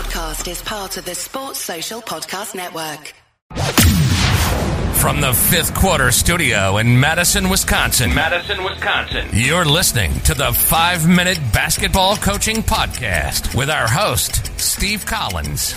podcast is part of the Sports Social Podcast Network. From the fifth quarter studio in Madison, Wisconsin. Madison, Wisconsin. You're listening to the five minute basketball coaching podcast with our host, Steve Collins.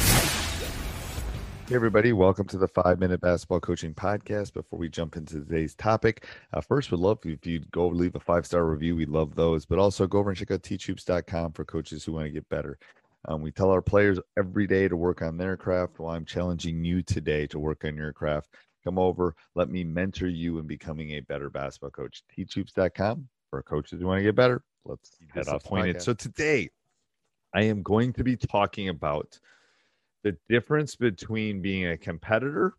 Hey, everybody, welcome to the five minute basketball coaching podcast. Before we jump into today's topic, uh, first, we'd love if you'd go leave a five star review. We love those, but also go over and check out teachhoops.com for coaches who want to get better. Um, we tell our players every day to work on their craft. Well, I'm challenging you today to work on your craft. Come over, let me mentor you in becoming a better basketball coach. Teachhoops.com for coaches who want to get better. Let's head off pointed. So today, I am going to be talking about the difference between being a competitor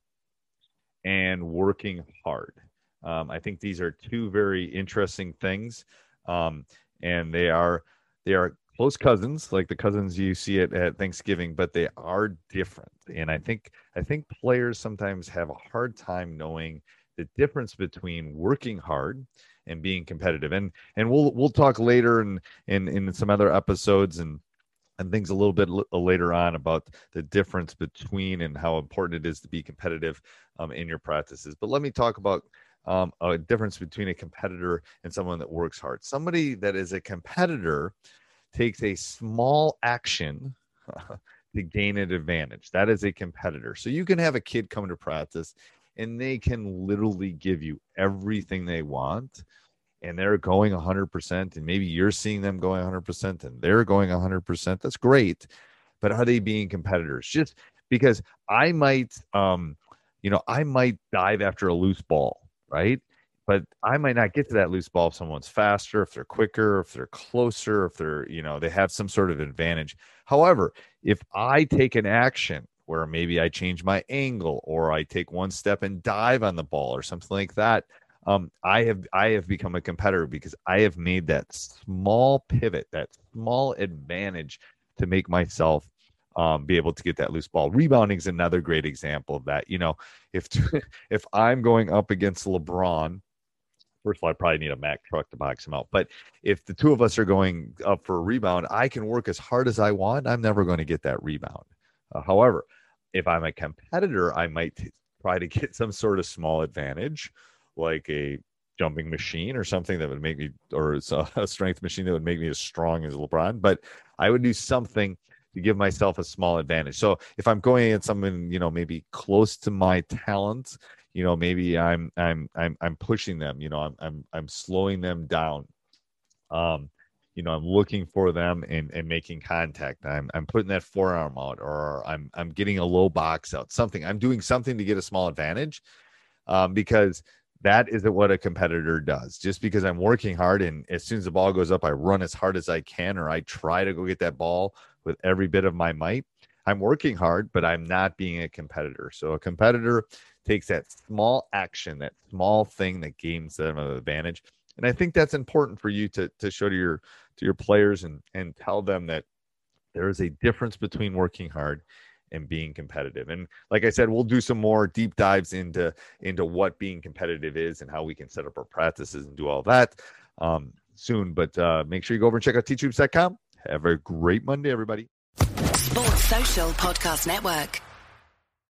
and working hard. Um, I think these are two very interesting things, um, and they are they are close cousins, like the cousins you see it at Thanksgiving, but they are different. And I think I think players sometimes have a hard time knowing the difference between working hard and being competitive. And and we'll we'll talk later and in, in, in some other episodes and and things a little bit l- uh, later on about the difference between and how important it is to be competitive um, in your practices. But let me talk about um, a difference between a competitor and someone that works hard. Somebody that is a competitor takes a small action to gain an advantage. That is a competitor. So you can have a kid come to practice and they can literally give you everything they want and they're going 100% and maybe you're seeing them going 100% and they're going 100%. That's great. But are they being competitors? Just because I might um you know, I might dive after a loose ball, right? But I might not get to that loose ball if someone's faster, if they're quicker, if they're closer, if they're, you know, they have some sort of advantage. However, if I take an action where maybe I change my angle or I take one step and dive on the ball or something like that, um, I have I have become a competitor because I have made that small pivot, that small advantage to make myself um, be able to get that loose ball. Rebounding is another great example of that. You know, if if I'm going up against LeBron first of all, I probably need a Mack truck to box him out. But if the two of us are going up for a rebound, I can work as hard as I want. I'm never going to get that rebound. Uh, however, if I'm a competitor, I might t- try to get some sort of small advantage, like a jumping machine or something that would make me, or a strength machine that would make me as strong as LeBron. But I would do something to give myself a small advantage. So if I'm going against someone, you know, maybe close to my talents, you know maybe i'm i'm i'm i'm pushing them you know i'm i'm, I'm slowing them down. Um you know i'm looking for them and, and making contact. I'm i'm putting that forearm out or i'm i'm getting a low box out something i'm doing something to get a small advantage um, because that isn't what a competitor does. Just because i'm working hard and as soon as the ball goes up i run as hard as i can or i try to go get that ball with every bit of my might. I'm working hard but i'm not being a competitor. So a competitor takes that small action, that small thing that gains them an advantage. And I think that's important for you to to show to your to your players and and tell them that there is a difference between working hard and being competitive. And like I said, we'll do some more deep dives into into what being competitive is and how we can set up our practices and do all that um, soon. But uh, make sure you go over and check out teachhoops.com. Have a great Monday, everybody. Sports Social Podcast Network.